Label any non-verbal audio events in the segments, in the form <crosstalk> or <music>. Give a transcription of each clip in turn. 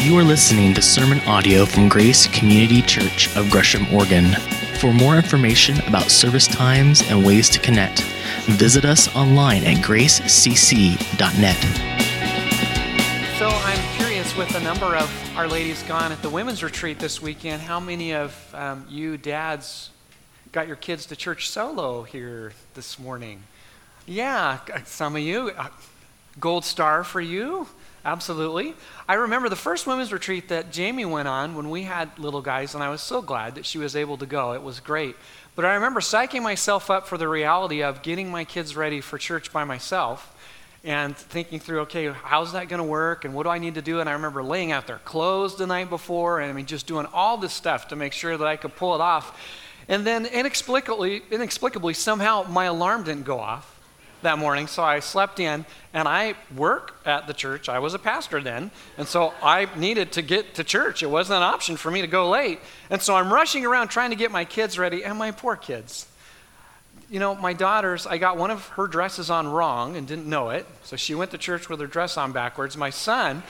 You are listening to sermon audio from Grace Community Church of Gresham, Oregon. For more information about service times and ways to connect, visit us online at gracecc.net. So I'm curious with a number of our ladies gone at the women's retreat this weekend, how many of um, you dads got your kids to church solo here this morning? Yeah, some of you. Uh, gold star for you. Absolutely. I remember the first women's retreat that Jamie went on when we had little guys, and I was so glad that she was able to go. It was great. But I remember psyching myself up for the reality of getting my kids ready for church by myself and thinking through, okay, how's that going to work and what do I need to do? And I remember laying out their clothes the night before and I mean, just doing all this stuff to make sure that I could pull it off. And then inexplicably, inexplicably somehow my alarm didn't go off that morning, so I slept in, and I work at the church. I was a pastor then, and so I needed to get to church. It wasn't an option for me to go late. And so I'm rushing around trying to get my kids ready, and my poor kids. You know, my daughters, I got one of her dresses on wrong and didn't know it, so she went to church with her dress on backwards. My son,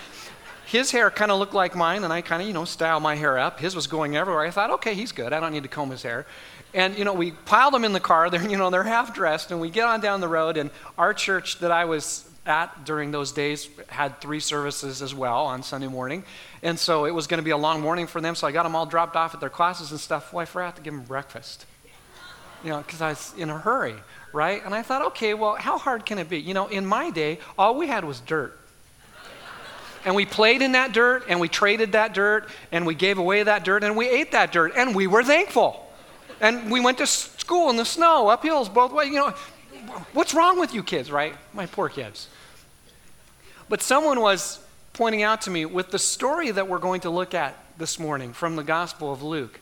his hair kind of looked like mine, and I kind of, you know, style my hair up. His was going everywhere. I thought, okay, he's good. I don't need to comb his hair. And, you know, we piled them in the car. <laughs> They're, you know, they're half dressed, and we get on down the road. And our church that I was at during those days had three services as well on Sunday morning. And so it was going to be a long morning for them. So I got them all dropped off at their classes and stuff. Well, I forgot to give them breakfast, you know, because I was in a hurry, right? And I thought, okay, well, how hard can it be? You know, in my day, all we had was dirt. And we played in that dirt, and we traded that dirt, and we gave away that dirt, and we ate that dirt, and we were thankful. And we went to school in the snow, up hills both ways. You know, what's wrong with you kids, right? My poor kids. But someone was pointing out to me with the story that we're going to look at this morning from the Gospel of Luke.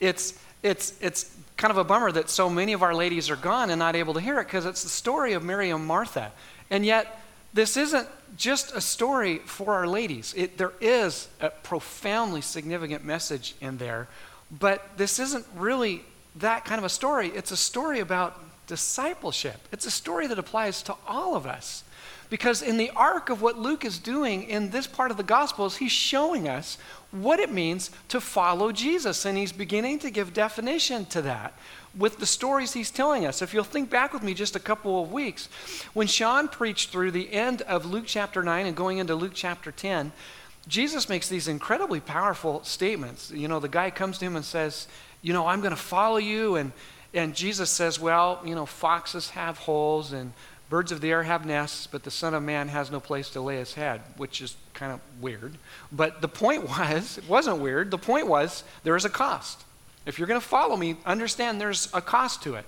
It's, it's, it's kind of a bummer that so many of our ladies are gone and not able to hear it because it's the story of Mary and Martha. And yet, this isn't just a story for our ladies. It, there is a profoundly significant message in there, but this isn't really that kind of a story. It's a story about discipleship. It's a story that applies to all of us. Because in the arc of what Luke is doing in this part of the Gospels, he's showing us what it means to follow Jesus. And he's beginning to give definition to that with the stories he's telling us. If you'll think back with me just a couple of weeks, when Sean preached through the end of Luke chapter 9 and going into Luke chapter 10, Jesus makes these incredibly powerful statements. You know, the guy comes to him and says, you know, I'm going to follow you. And, and Jesus says, well, you know, foxes have holes and birds of the air have nests, but the Son of Man has no place to lay his head, which is kind of weird. But the point <laughs> was, it wasn't weird. The point was, there is a cost. If you're going to follow me, understand there's a cost to it.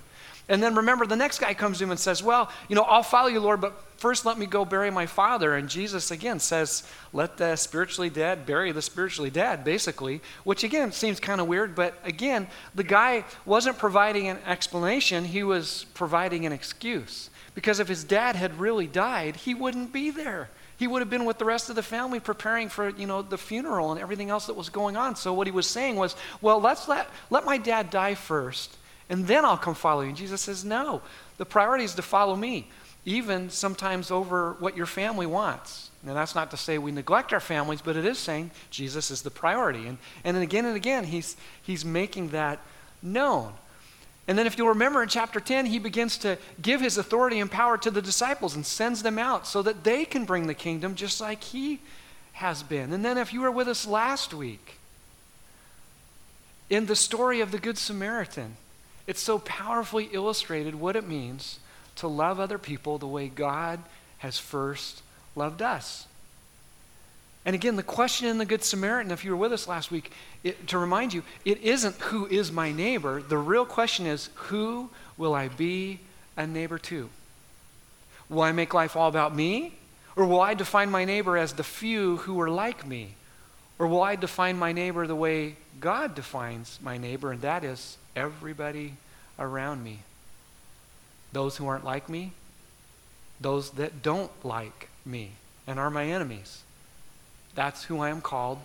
And then remember, the next guy comes to him and says, Well, you know, I'll follow you, Lord, but first let me go bury my father. And Jesus again says, Let the spiritually dead bury the spiritually dead, basically, which again seems kind of weird, but again, the guy wasn't providing an explanation, he was providing an excuse. Because if his dad had really died, he wouldn't be there. He would have been with the rest of the family preparing for, you know, the funeral and everything else that was going on. So what he was saying was, well, let's let, let my dad die first and then I'll come follow you. And Jesus says, No, the priority is to follow me, even sometimes over what your family wants. Now, that's not to say we neglect our families, but it is saying Jesus is the priority. And, and again and again, he's, he's making that known. And then, if you'll remember in chapter 10, he begins to give his authority and power to the disciples and sends them out so that they can bring the kingdom just like he has been. And then, if you were with us last week, in the story of the Good Samaritan, it so powerfully illustrated what it means to love other people the way God has first loved us. And again, the question in the Good Samaritan, if you were with us last week, it, to remind you, it isn't who is my neighbor. The real question is who will I be a neighbor to? Will I make life all about me? Or will I define my neighbor as the few who are like me? Or will I define my neighbor the way God defines my neighbor, and that is everybody around me. Those who aren't like me, those that don't like me and are my enemies. That's who I am called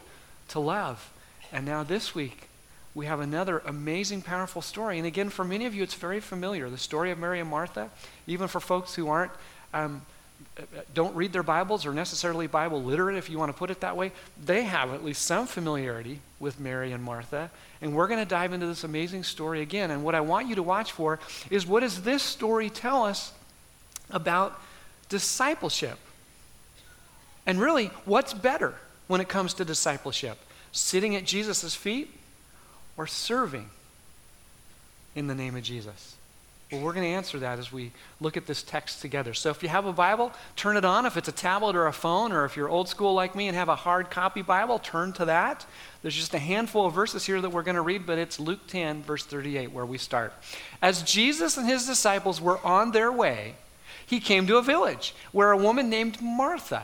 to love. And now this week, we have another amazing, powerful story. And again, for many of you, it's very familiar. The story of Mary and Martha, even for folks who aren't um, don't read their Bibles or necessarily Bible literate, if you want to put it that way, they have at least some familiarity with Mary and Martha. And we're going to dive into this amazing story again. And what I want you to watch for is what does this story tell us about discipleship? And really, what's better when it comes to discipleship? Sitting at Jesus' feet or serving in the name of Jesus? Well, we're going to answer that as we look at this text together. So if you have a Bible, turn it on. If it's a tablet or a phone, or if you're old school like me and have a hard copy Bible, turn to that. There's just a handful of verses here that we're going to read, but it's Luke 10, verse 38, where we start. As Jesus and his disciples were on their way, he came to a village where a woman named Martha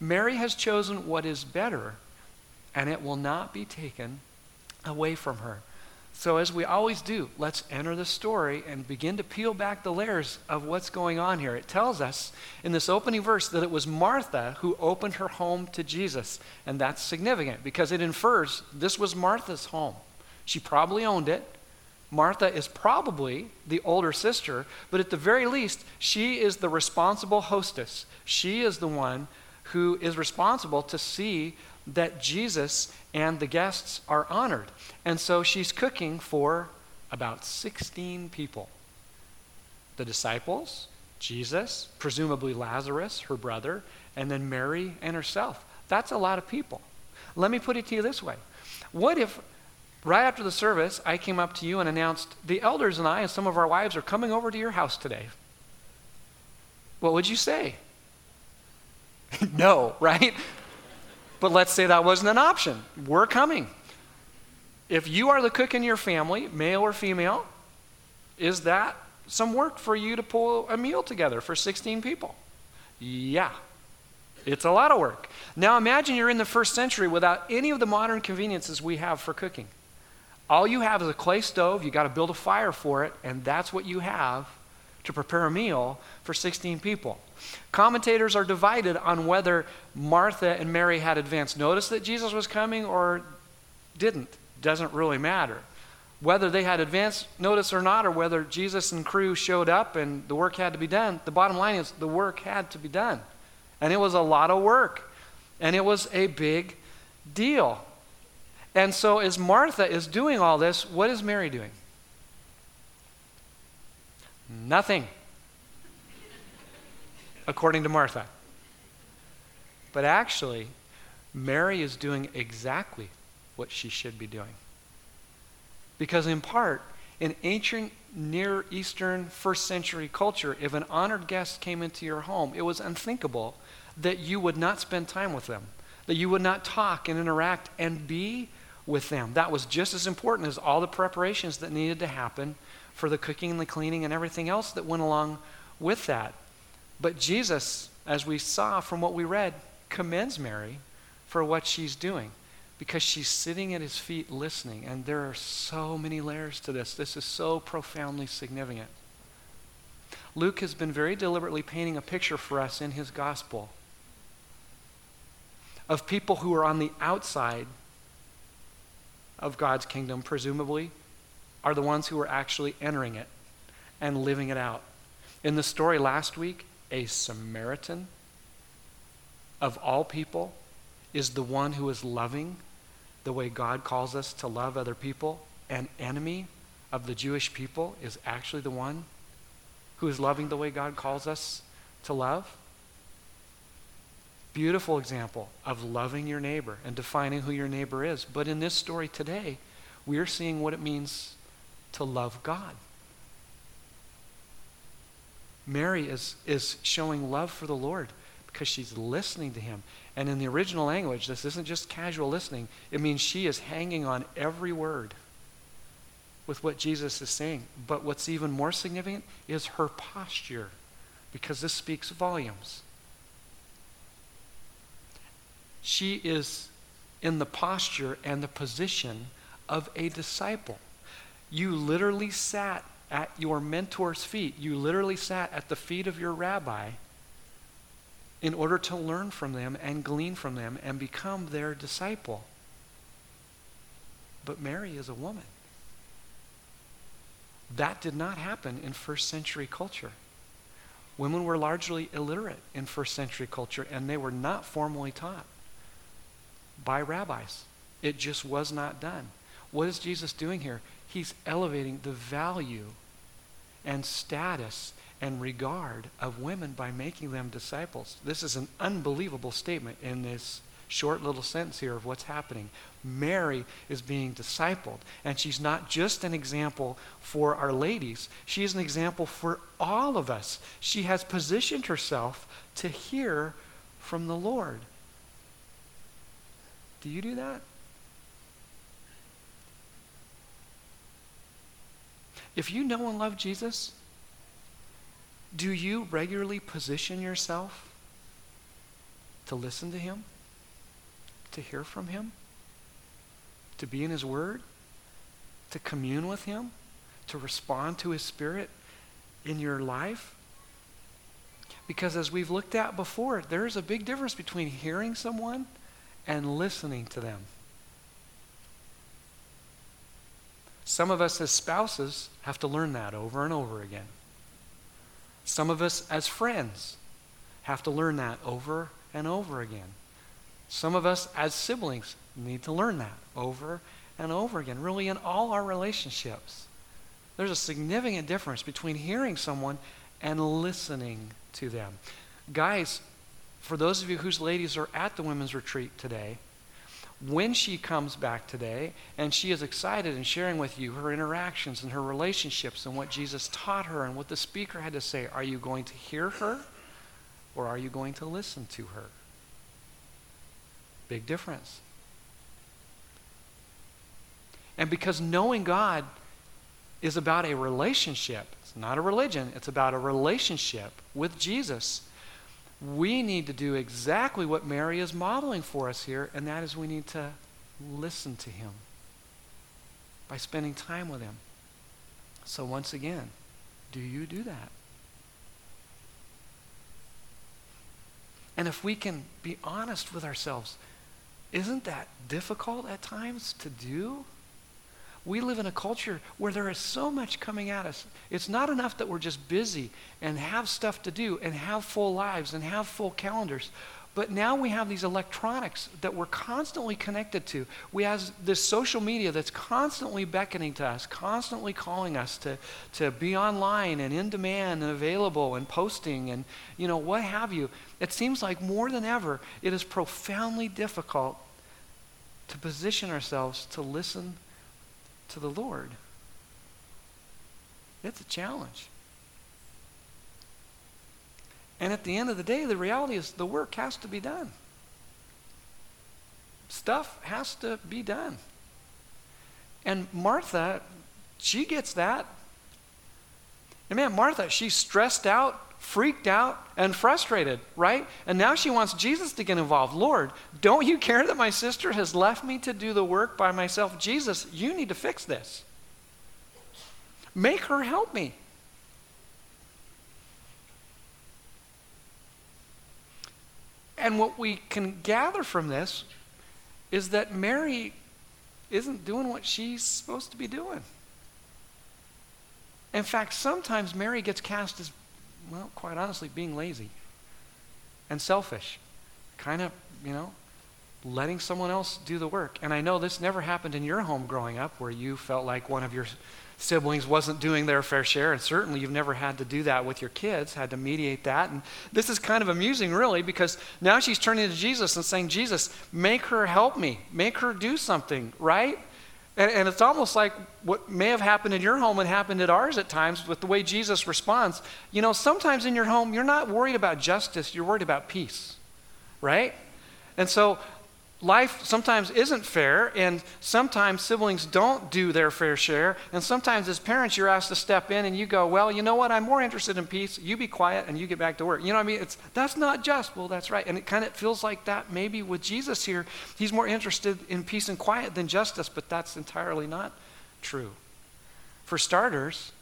Mary has chosen what is better, and it will not be taken away from her. So, as we always do, let's enter the story and begin to peel back the layers of what's going on here. It tells us in this opening verse that it was Martha who opened her home to Jesus. And that's significant because it infers this was Martha's home. She probably owned it. Martha is probably the older sister, but at the very least, she is the responsible hostess. She is the one who is responsible to see that Jesus and the guests are honored. And so she's cooking for about 16 people the disciples, Jesus, presumably Lazarus, her brother, and then Mary and herself. That's a lot of people. Let me put it to you this way What if right after the service I came up to you and announced, the elders and I and some of our wives are coming over to your house today? What would you say? <laughs> no, right? But let's say that wasn't an option. We're coming. If you are the cook in your family, male or female, is that some work for you to pull a meal together for 16 people? Yeah. It's a lot of work. Now imagine you're in the first century without any of the modern conveniences we have for cooking. All you have is a clay stove, you got to build a fire for it, and that's what you have to prepare a meal for 16 people. Commentators are divided on whether Martha and Mary had advance notice that Jesus was coming or didn't. Doesn't really matter. Whether they had advance notice or not, or whether Jesus and crew showed up and the work had to be done, the bottom line is the work had to be done. And it was a lot of work. And it was a big deal. And so, as Martha is doing all this, what is Mary doing? Nothing according to Martha. But actually, Mary is doing exactly what she should be doing. Because, in part, in ancient Near Eastern first century culture, if an honored guest came into your home, it was unthinkable that you would not spend time with them, that you would not talk and interact and be with them. That was just as important as all the preparations that needed to happen for the cooking and the cleaning and everything else that went along with that. But Jesus, as we saw from what we read, commends Mary for what she's doing because she's sitting at his feet listening. And there are so many layers to this. This is so profoundly significant. Luke has been very deliberately painting a picture for us in his gospel of people who are on the outside of God's kingdom, presumably, are the ones who are actually entering it and living it out. In the story last week, a Samaritan of all people is the one who is loving the way God calls us to love other people. An enemy of the Jewish people is actually the one who is loving the way God calls us to love. Beautiful example of loving your neighbor and defining who your neighbor is. But in this story today, we are seeing what it means to love God. Mary is, is showing love for the Lord because she's listening to him. And in the original language, this isn't just casual listening, it means she is hanging on every word with what Jesus is saying. But what's even more significant is her posture because this speaks volumes. She is in the posture and the position of a disciple. You literally sat at your mentor's feet. You literally sat at the feet of your rabbi in order to learn from them and glean from them and become their disciple. But Mary is a woman. That did not happen in first century culture. Women were largely illiterate in first century culture, and they were not formally taught by rabbis. It just was not done. What is Jesus doing here? He's elevating the value and status and regard of women by making them disciples. This is an unbelievable statement in this short little sentence here of what's happening. Mary is being discipled, and she's not just an example for our ladies, she is an example for all of us. She has positioned herself to hear from the Lord. Do you do that? If you know and love Jesus, do you regularly position yourself to listen to him? To hear from him? To be in his word? To commune with him? To respond to his spirit in your life? Because as we've looked at before, there is a big difference between hearing someone and listening to them. Some of us as spouses have to learn that over and over again. Some of us as friends have to learn that over and over again. Some of us as siblings need to learn that over and over again, really in all our relationships. There's a significant difference between hearing someone and listening to them. Guys, for those of you whose ladies are at the women's retreat today, when she comes back today and she is excited and sharing with you her interactions and her relationships and what Jesus taught her and what the speaker had to say, are you going to hear her or are you going to listen to her? Big difference. And because knowing God is about a relationship, it's not a religion, it's about a relationship with Jesus we need to do exactly what Mary is modeling for us here, and that is we need to listen to him by spending time with him. So, once again, do you do that? And if we can be honest with ourselves, isn't that difficult at times to do? We live in a culture where there is so much coming at us. It's not enough that we're just busy and have stuff to do and have full lives and have full calendars. But now we have these electronics that we're constantly connected to. We have this social media that's constantly beckoning to us, constantly calling us to, to be online and in demand and available and posting and, you know, what have you. It seems like more than ever, it is profoundly difficult to position ourselves to listen to the Lord. It's a challenge. And at the end of the day, the reality is the work has to be done. Stuff has to be done. And Martha, she gets that. And man, Martha, she's stressed out freaked out and frustrated, right? And now she wants Jesus to get involved. Lord, don't you care that my sister has left me to do the work by myself? Jesus, you need to fix this. Make her help me. And what we can gather from this is that Mary isn't doing what she's supposed to be doing. In fact, sometimes Mary gets cast as well, quite honestly, being lazy and selfish. Kind of, you know, letting someone else do the work. And I know this never happened in your home growing up where you felt like one of your siblings wasn't doing their fair share. And certainly you've never had to do that with your kids, had to mediate that. And this is kind of amusing, really, because now she's turning to Jesus and saying, Jesus, make her help me, make her do something, right? And, and, it's almost like what may have happened in your home and happened at ours at times with the way Jesus responds. You know, sometimes in your home, you're not worried about justice, you're worried about peace, right? And so life sometimes isn't fair, and sometimes siblings don't do their fair share, and sometimes as parents you're asked to step in and you go, Well, you know what? I'm more interested in peace. You be quiet and you get back to work. You know what I mean? It's that's not just. Well, that's right. And it kind of feels like that maybe with Jesus here. He's more interested in peace and quiet than justice, but that's entirely not true. For starters,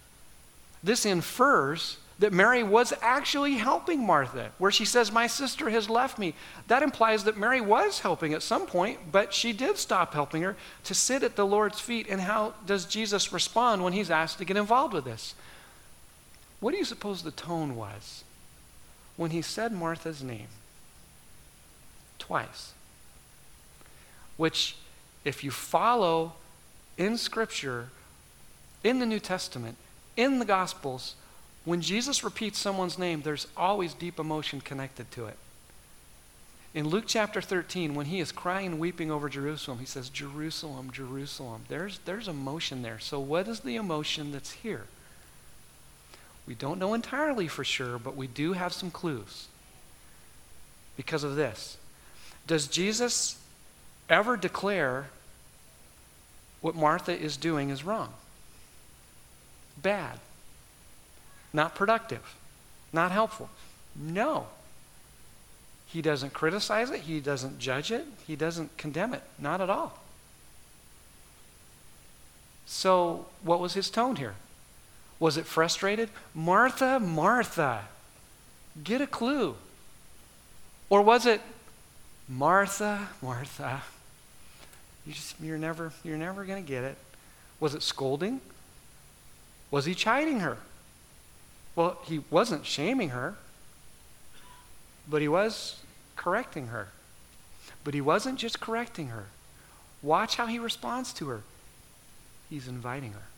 this infers that Mary was actually helping Martha, where she says, My sister has left me. That implies that Mary was helping at some point, but she did stop helping her to sit at the Lord's feet. And how does Jesus respond when he's asked to get involved with this? What do you suppose the tone was when he said Martha's name? Twice. Which, if you follow in Scripture, in the New Testament, in the Gospels, when Jesus repeats someone's name, there's always deep emotion connected to it. In Luke chapter 13, when he is crying and weeping over Jerusalem, he says, Jerusalem, Jerusalem. There's, there's emotion there. So, what is the emotion that's here? We don't know entirely for sure, but we do have some clues because of this. Does Jesus ever declare what Martha is doing is wrong? Bad not productive, not helpful. No. He doesn't criticize it, he doesn't judge it, he doesn't condemn it, not at all. So, what was his tone here? Was it frustrated? Martha, Martha, get a clue. Or was it Martha, Martha, you just, you're never, you're never going to get it. Was it scolding? Was he chiding her? Well, he wasn't shaming her, but he was correcting her. But he wasn't just correcting her. Watch how he responds to her. He's inviting her.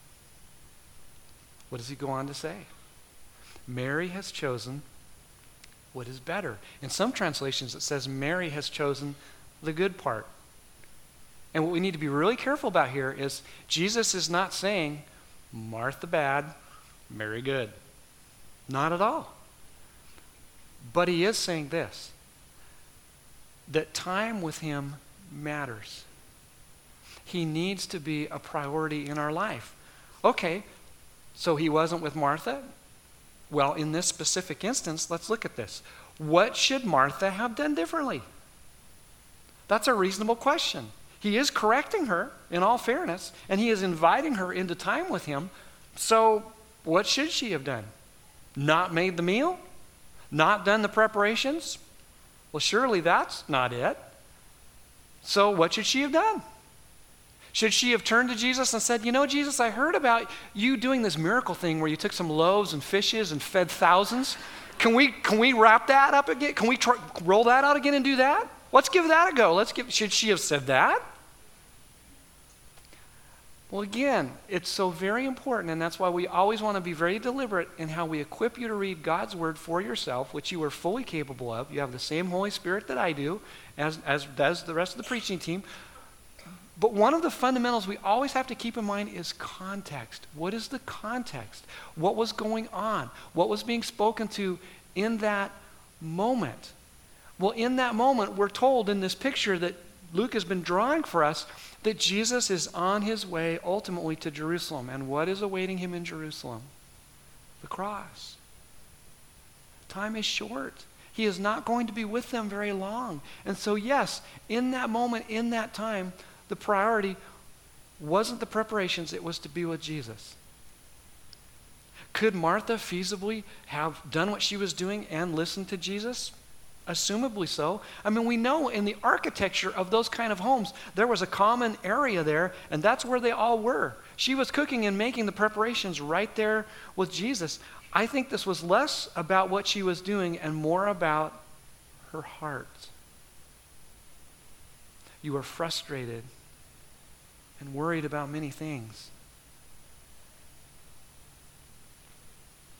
What does he go on to say? Mary has chosen what is better. In some translations, it says Mary has chosen the good part. And what we need to be really careful about here is Jesus is not saying, Martha bad, Mary good. Not at all. But he is saying this that time with him matters. He needs to be a priority in our life. Okay, so he wasn't with Martha? Well, in this specific instance, let's look at this. What should Martha have done differently? That's a reasonable question. He is correcting her, in all fairness, and he is inviting her into time with him. So, what should she have done? Not made the meal? Not done the preparations? Well, surely that's not it. So, what should she have done? Should she have turned to Jesus and said, You know, Jesus, I heard about you doing this miracle thing where you took some loaves and fishes and fed thousands. Can we, can we wrap that up again? Can we roll that out again and do that? Let's give that a go. Let's give, should she have said that? Well, again, it's so very important, and that's why we always want to be very deliberate in how we equip you to read God's Word for yourself, which you are fully capable of. You have the same Holy Spirit that I do, as, as does the rest of the preaching team. But one of the fundamentals we always have to keep in mind is context. What is the context? What was going on? What was being spoken to in that moment? Well, in that moment, we're told in this picture that Luke has been drawing for us that Jesus is on his way ultimately to Jerusalem. And what is awaiting him in Jerusalem? The cross. Time is short. He is not going to be with them very long. And so, yes, in that moment, in that time, the priority wasn't the preparations, it was to be with Jesus. Could Martha feasibly have done what she was doing and listened to Jesus? Assumably so. I mean, we know in the architecture of those kind of homes, there was a common area there, and that's where they all were. She was cooking and making the preparations right there with Jesus. I think this was less about what she was doing and more about her heart. You are frustrated and worried about many things.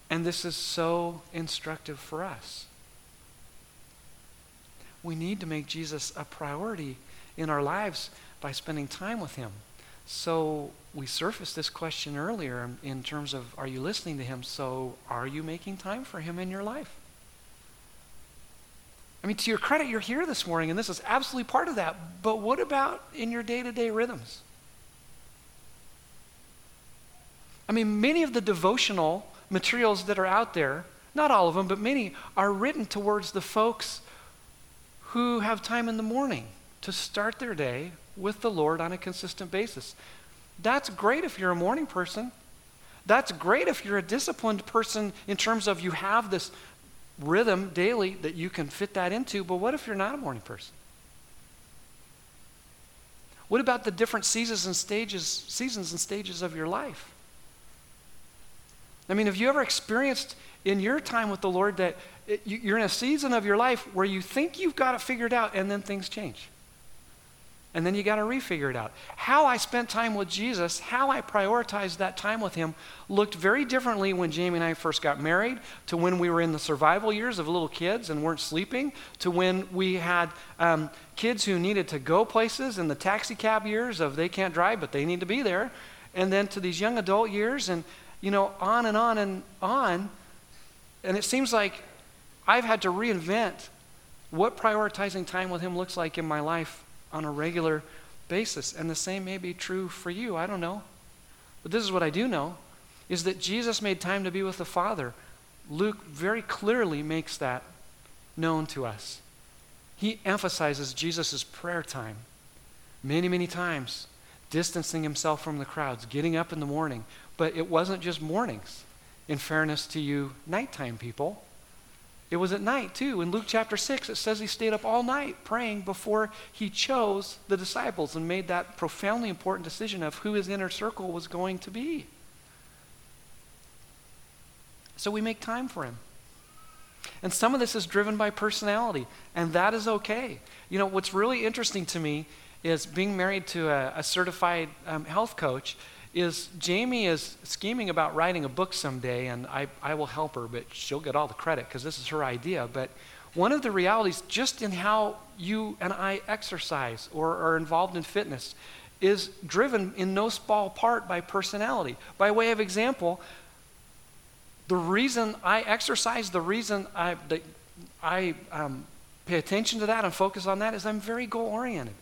And this is so instructive for us we need to make Jesus a priority in our lives by spending time with him. So we surfaced this question earlier in terms of are you listening to him? So are you making time for him in your life? I mean, to your credit, you're here this morning, and this is absolutely part of that. But what about in your day to day rhythms? I mean, many of the devotional materials that are out there, not all of them, but many, are written towards the folks who have time in the morning to start their day with the Lord on a consistent basis. That's great if you're a morning person. That's great if you're a disciplined person in terms of you have this rhythm daily that you can fit that into, but what if you're not a morning person? What about the different seasons and stages, seasons and stages of your life? I mean, have you ever experienced in your time with the Lord that it, you're in a season of your life where you think you've got it figured out and then things change? And then you got to refigure it out. How I spent time with Jesus, how I prioritized that time with him, looked very differently when Jamie and I first got married, to when we were in the survival years of little kids and weren't sleeping, to when we had um, kids who needed to go places in the taxi cab years of they can't drive, but they need to be there, and then to these young adult years, and, you know, on and on and on. And it seems like I've had to reinvent what prioritizing time with him looks like in my life on a regular basis. And the same may be true for you. I don't know. But this is what I do know is that Jesus made time to be with the Father. Luke very clearly makes that known to us. He emphasizes Jesus' prayer time many, many times, distancing himself from the crowds, getting up in the morning. But it wasn't just mornings, in fairness to you nighttime people. It was at night, too. In Luke chapter 6, it says he stayed up all night praying before he chose the disciples and made that profoundly important decision of who his inner circle was going to be. So we make time for him. And some of this is driven by personality, and that is okay. You know, what's really interesting to me is being married to a, a certified um, health coach is Jamie is scheming about writing a book someday, and I, I will help her, but she'll get all the credit because this is her idea. But one of the realities, just in how you and I exercise or are involved in fitness, is driven in no small part by personality. By way of example, the reason I exercise, the reason I, the, I um, pay attention to that and focus on that is I'm very goal oriented.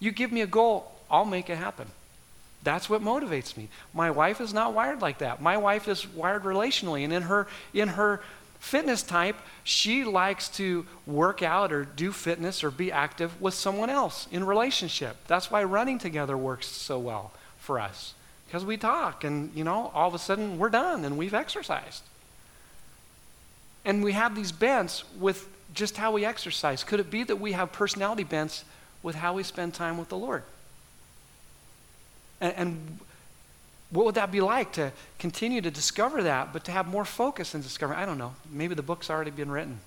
You give me a goal, I'll make it happen. That's what motivates me. My wife is not wired like that. My wife is wired relationally, and in her in her fitness type, she likes to work out or do fitness or be active with someone else in relationship. That's why running together works so well for us. Because we talk and, you know, all of a sudden we're done and we've exercised. And we have these bents with just how we exercise. Could it be that we have personality bents with how we spend time with the Lord? And, and what would that be like to continue to discover that, but to have more focus in discovering? I don't know. Maybe the book's already been written.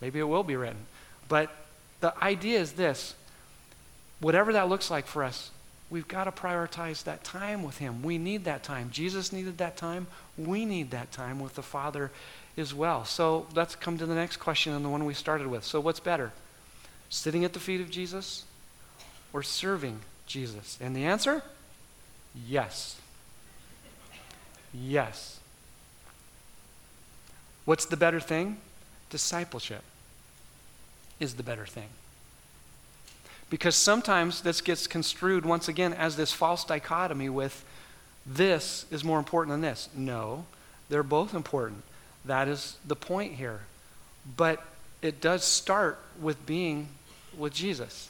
Maybe it will be written. But the idea is this whatever that looks like for us, we've got to prioritize that time with Him. We need that time. Jesus needed that time. We need that time with the Father as well. So let's come to the next question and the one we started with. So, what's better? Sitting at the feet of Jesus or serving Jesus? And the answer? Yes. Yes. What's the better thing? Discipleship is the better thing. Because sometimes this gets construed once again as this false dichotomy with this is more important than this. No, they're both important. That is the point here. But it does start with being with Jesus.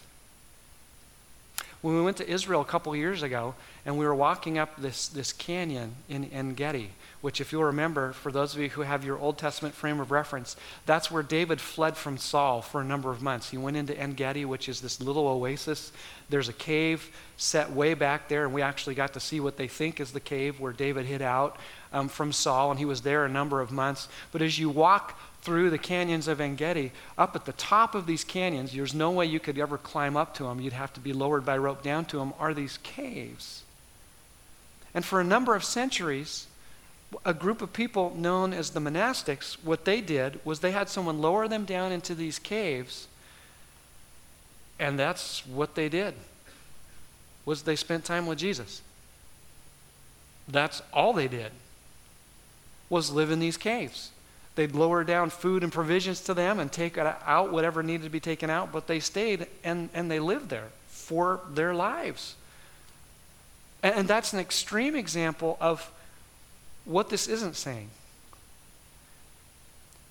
When we went to Israel a couple years ago, and we were walking up this, this canyon in En Gedi, which, if you'll remember, for those of you who have your Old Testament frame of reference, that's where David fled from Saul for a number of months. He went into En Gedi, which is this little oasis. There's a cave set way back there, and we actually got to see what they think is the cave where David hid out um, from Saul, and he was there a number of months. But as you walk through the canyons of En Gedi, up at the top of these canyons, there's no way you could ever climb up to them. You'd have to be lowered by rope down to them, are these caves. And for a number of centuries, a group of people known as the monastics, what they did was they had someone lower them down into these caves, and that's what they did. Was they spent time with Jesus. That's all they did. Was live in these caves. They'd lower down food and provisions to them and take out whatever needed to be taken out, but they stayed and, and they lived there for their lives. And, and that's an extreme example of what this isn't saying.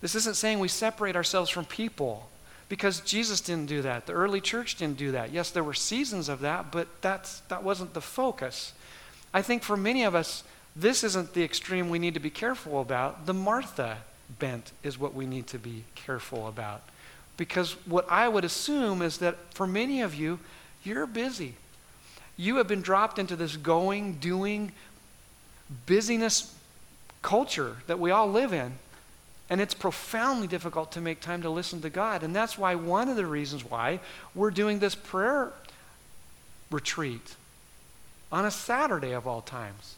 This isn't saying we separate ourselves from people because Jesus didn't do that. The early church didn't do that. Yes, there were seasons of that, but that's, that wasn't the focus. I think for many of us, this isn't the extreme we need to be careful about. The Martha bent is what we need to be careful about. Because what I would assume is that for many of you, you're busy. You have been dropped into this going, doing, busyness culture that we all live in. And it's profoundly difficult to make time to listen to God. And that's why one of the reasons why we're doing this prayer retreat on a Saturday of all times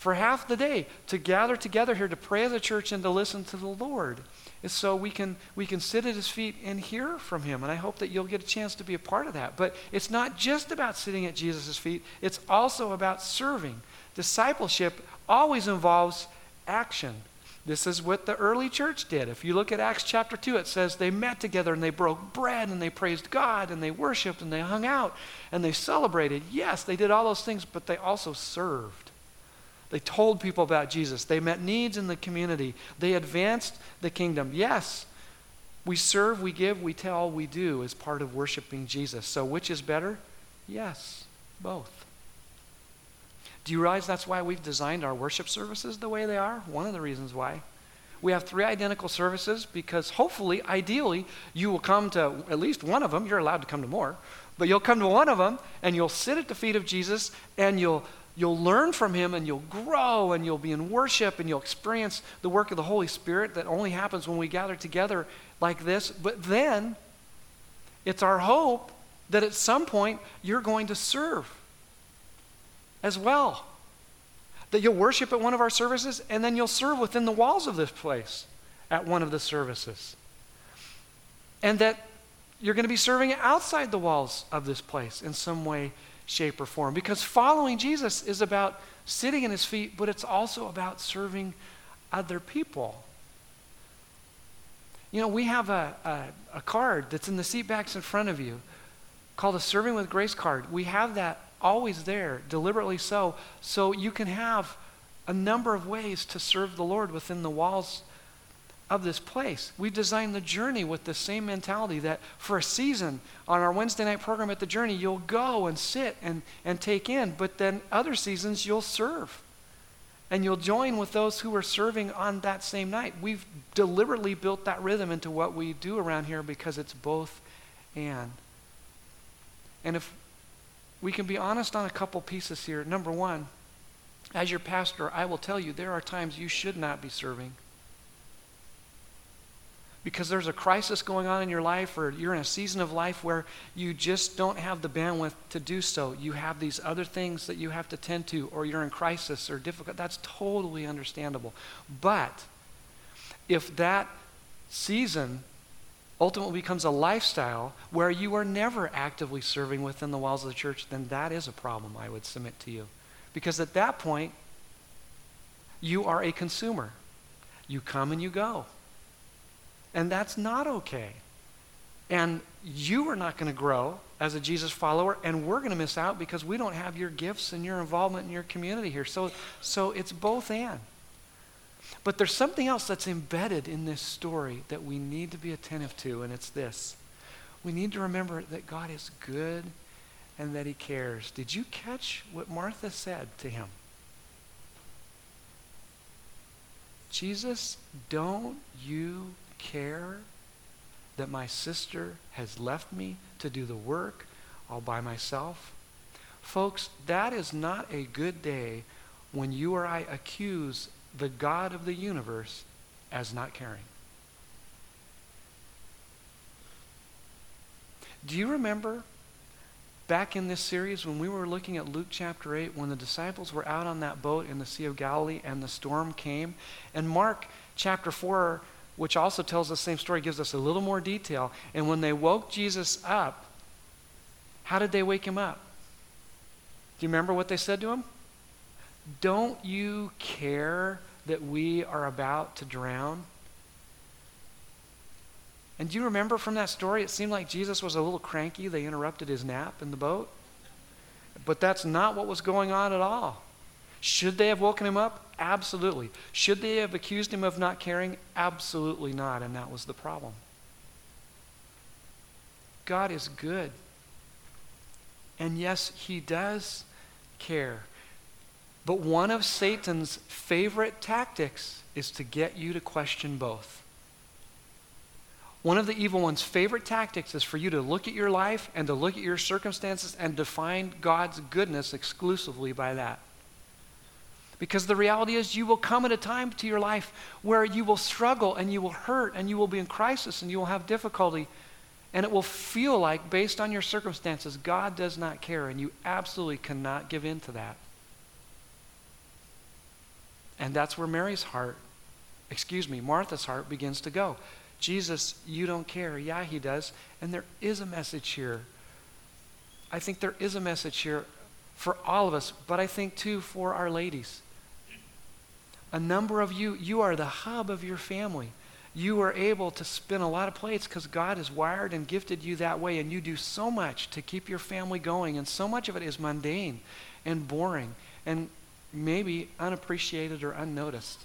for half the day to gather together here to pray as a church and to listen to the Lord. is so we can we can sit at his feet and hear from him. And I hope that you'll get a chance to be a part of that. But it's not just about sitting at Jesus' feet, it's also about serving. Discipleship always involves action. This is what the early church did. If you look at Acts chapter 2, it says they met together and they broke bread and they praised God and they worshiped and they hung out and they celebrated. Yes, they did all those things, but they also served. They told people about Jesus. They met needs in the community. They advanced the kingdom. Yes, we serve, we give, we tell, we do as part of worshiping Jesus. So, which is better? Yes, both. Do you realize that's why we've designed our worship services the way they are? One of the reasons why. We have three identical services because hopefully, ideally, you will come to at least one of them. You're allowed to come to more, but you'll come to one of them and you'll sit at the feet of Jesus and you'll you'll learn from him and you'll grow and you'll be in worship and you'll experience the work of the Holy Spirit that only happens when we gather together like this. But then it's our hope that at some point you're going to serve as well. That you'll worship at one of our services and then you'll serve within the walls of this place at one of the services. And that you're going to be serving outside the walls of this place in some way shape, or form. Because following Jesus is about sitting in his feet, but it's also about serving other people. You know, we have a, a, a card that's in the seat backs in front of you called a Serving with Grace card. We have that always there, deliberately so, so you can have a number of ways to serve the Lord within the walls of this place. We designed the journey with the same mentality that for a season on our Wednesday night program at the journey, you'll go and sit and, and take in, but then other seasons you'll serve. And you'll join with those who are serving on that same night. We've deliberately built that rhythm into what we do around here because it's both and. And if we can be honest on a couple pieces here. Number one, as your pastor, I will tell you there are times you should not be serving because there's a crisis going on in your life or you're in a season of life where you just don't have the bandwidth to do so. You have these other things that you have to tend to or you're in crisis or difficult. That's totally understandable. But if that season ultimately becomes a lifestyle where you are never actively serving within the walls of the church, then that is a problem, I would submit to you. Because at that point, you are a consumer. You come and you go. And that's not okay. And you are not going to grow as a Jesus follower, and we're going to miss out because we don't have your gifts and your involvement in your community here. So, so it's both and. But there's something else that's embedded in this story that we need to be attentive to, and it's this. We need to remember that God is good and that he cares. Did you catch what Martha said to him? Jesus, don't you care that my sister has left me to do the work all by myself? Folks, that is not a good day when you or I accuse the God of the universe as not caring. Do you remember back in this series when we were looking at Luke chapter 8 when the disciples were out on that boat in the Sea of Galilee and the storm came? And Mark chapter 4 which also tells the same story, gives us a little more detail. And when they woke Jesus up, how did they wake him up? Do you remember what they said to him? Don't you care that we are about to drown? And do you remember from that story, it seemed like Jesus was a little cranky. They interrupted his nap in the boat. But that's not what was going on at all. Should they have woken him up? Absolutely. Should they have accused him of not caring? Absolutely not. And that was the problem. God is good. And yes, he does care. But one of Satan's favorite tactics is to get you to question both. One of the evil one's favorite tactics is for you to look at your life and to look at your circumstances and define God's goodness exclusively by that. Because the reality is, you will come at a time to your life where you will struggle and you will hurt and you will be in crisis and you will have difficulty. And it will feel like, based on your circumstances, God does not care, and you absolutely cannot give in to that. And that's where Mary's heart, excuse me, Martha's heart begins to go. Jesus, you don't care. Yeah, he does. And there is a message here. I think there is a message here for all of us, but I think too for our ladies. A number of you, you are the hub of your family. You are able to spin a lot of plates because God has wired and gifted you that way, and you do so much to keep your family going, and so much of it is mundane and boring and maybe unappreciated or unnoticed.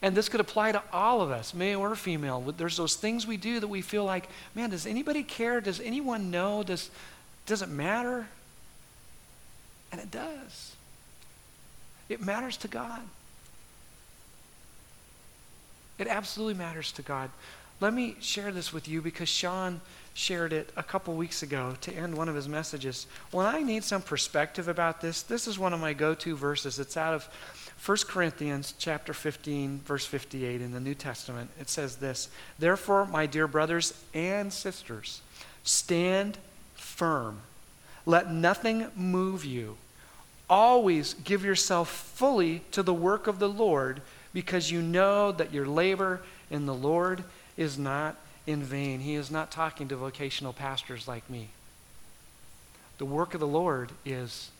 And this could apply to all of us, male or female. There's those things we do that we feel like, man, does anybody care? Does anyone know? Does, does it matter? And it does. It matters to God. It absolutely matters to God. Let me share this with you because Sean shared it a couple weeks ago to end one of his messages. When I need some perspective about this, this is one of my go-to verses. It's out of 1 Corinthians chapter 15 verse 58 in the New Testament. It says this, "Therefore, my dear brothers and sisters, stand firm. Let nothing move you. Always give yourself fully to the work of the Lord, because you know that your labor in the Lord is not in vain. He is not talking to vocational pastors like me. The work of the Lord is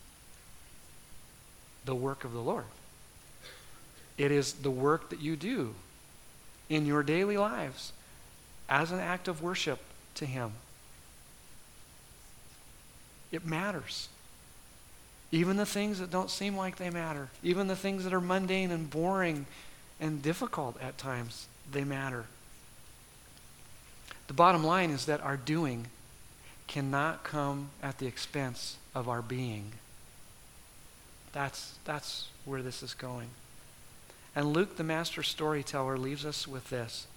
the work of the Lord. It is the work that you do in your daily lives as an act of worship to Him. It matters. Even the things that don't seem like they matter, even the things that are mundane and boring and difficult at times, they matter. The bottom line is that our doing cannot come at the expense of our being. That's, that's where this is going. And Luke, the master storyteller, leaves us with this.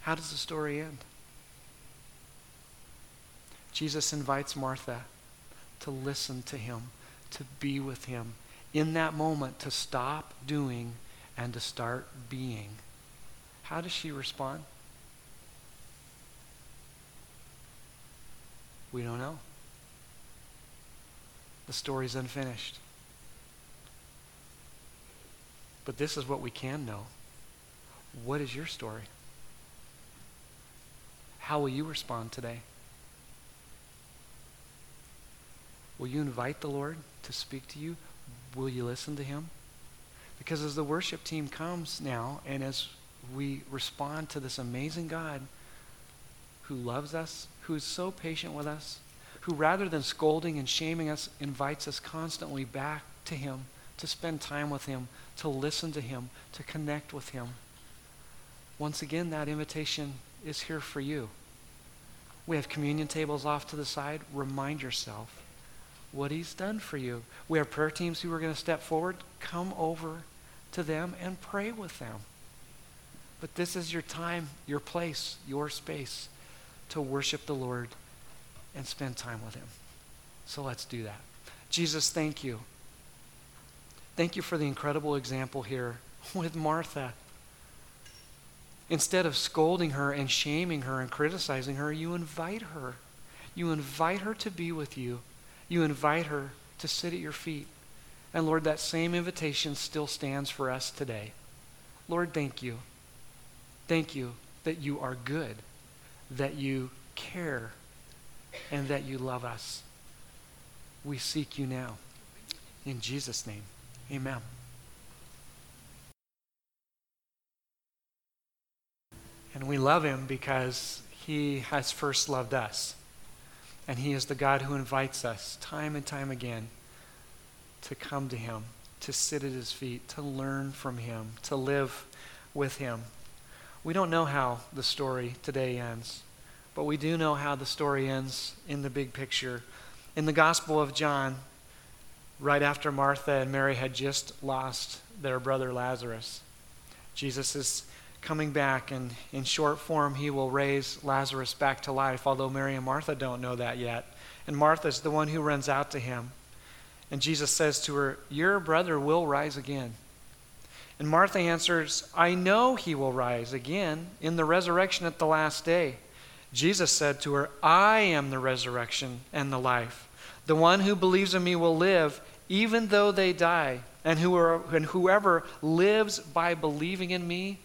How does the story end? Jesus invites Martha to listen to him, to be with him. In that moment, to stop doing and to start being. How does she respond? We don't know. The story's unfinished. But this is what we can know. What is your story? How will you respond today? Will you invite the Lord to speak to you? Will you listen to him? Because as the worship team comes now, and as we respond to this amazing God who loves us, who is so patient with us, who rather than scolding and shaming us, invites us constantly back to him, to spend time with him, to listen to him, to connect with him. Once again, that invitation is here for you. We have communion tables off to the side. Remind yourself what he's done for you. We have prayer teams who are going to step forward. Come over to them and pray with them. But this is your time, your place, your space to worship the Lord and spend time with him. So let's do that. Jesus, thank you. Thank you for the incredible example here with Martha. Instead of scolding her and shaming her and criticizing her, you invite her. You invite her to be with you you invite her to sit at your feet. And Lord, that same invitation still stands for us today. Lord, thank you. Thank you that you are good, that you care, and that you love us. We seek you now. In Jesus' name, amen. And we love him because he has first loved us. And he is the God who invites us time and time again to come to him, to sit at his feet, to learn from him, to live with him. We don't know how the story today ends, but we do know how the story ends in the big picture. In the Gospel of John, right after Martha and Mary had just lost their brother Lazarus, Jesus is coming back, and in short form, he will raise Lazarus back to life, although Mary and Martha don't know that yet. And Martha's the one who runs out to him. And Jesus says to her, Your brother will rise again. And Martha answers, I know he will rise again in the resurrection at the last day. Jesus said to her, I am the resurrection and the life. The one who believes in me will live even though they die. And, whoever lives by believing in me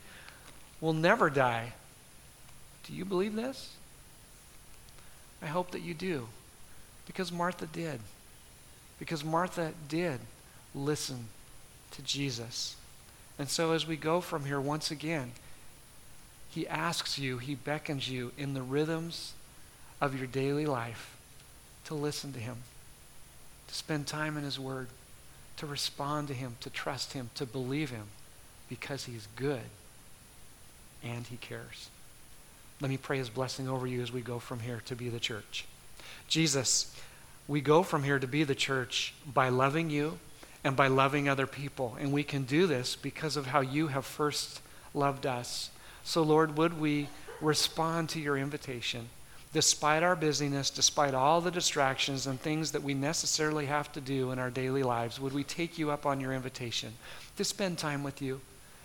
will never die. Do you believe this? I hope that you do. Because Martha did. Because Martha did listen to Jesus. And so as we go from here once again, he asks you, he beckons you in the rhythms of your daily life to listen to him, to spend time in his word, to respond to him, to trust him, to believe him, because he's good and he cares. Let me pray his blessing over you as we go from here to be the church. Jesus, we go from here to be the church by loving you and by loving other people. And we can do this because of how you have first loved us. So, Lord, would we respond to your invitation? Despite our busyness, despite all the distractions and things that we necessarily have to do in our daily lives, would we take you up on your invitation to spend time with you,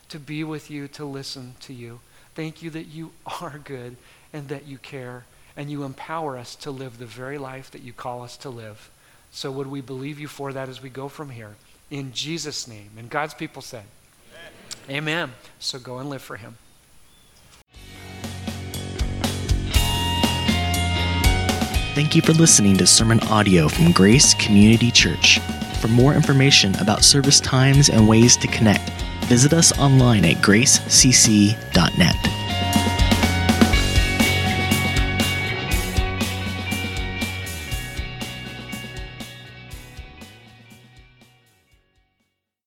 to be with you, to listen to you? Thank you that you <laughs> are good and that you care and you empower us to live the very life that you call us to live. So, would we believe you for that as we go from here? In Jesus' name. And God's people said, Amen. Amen. So, go and live for Him. Thank you for listening to sermon audio from Grace Community Church. For more information about service times and ways to connect, visit us online at gracecc.net.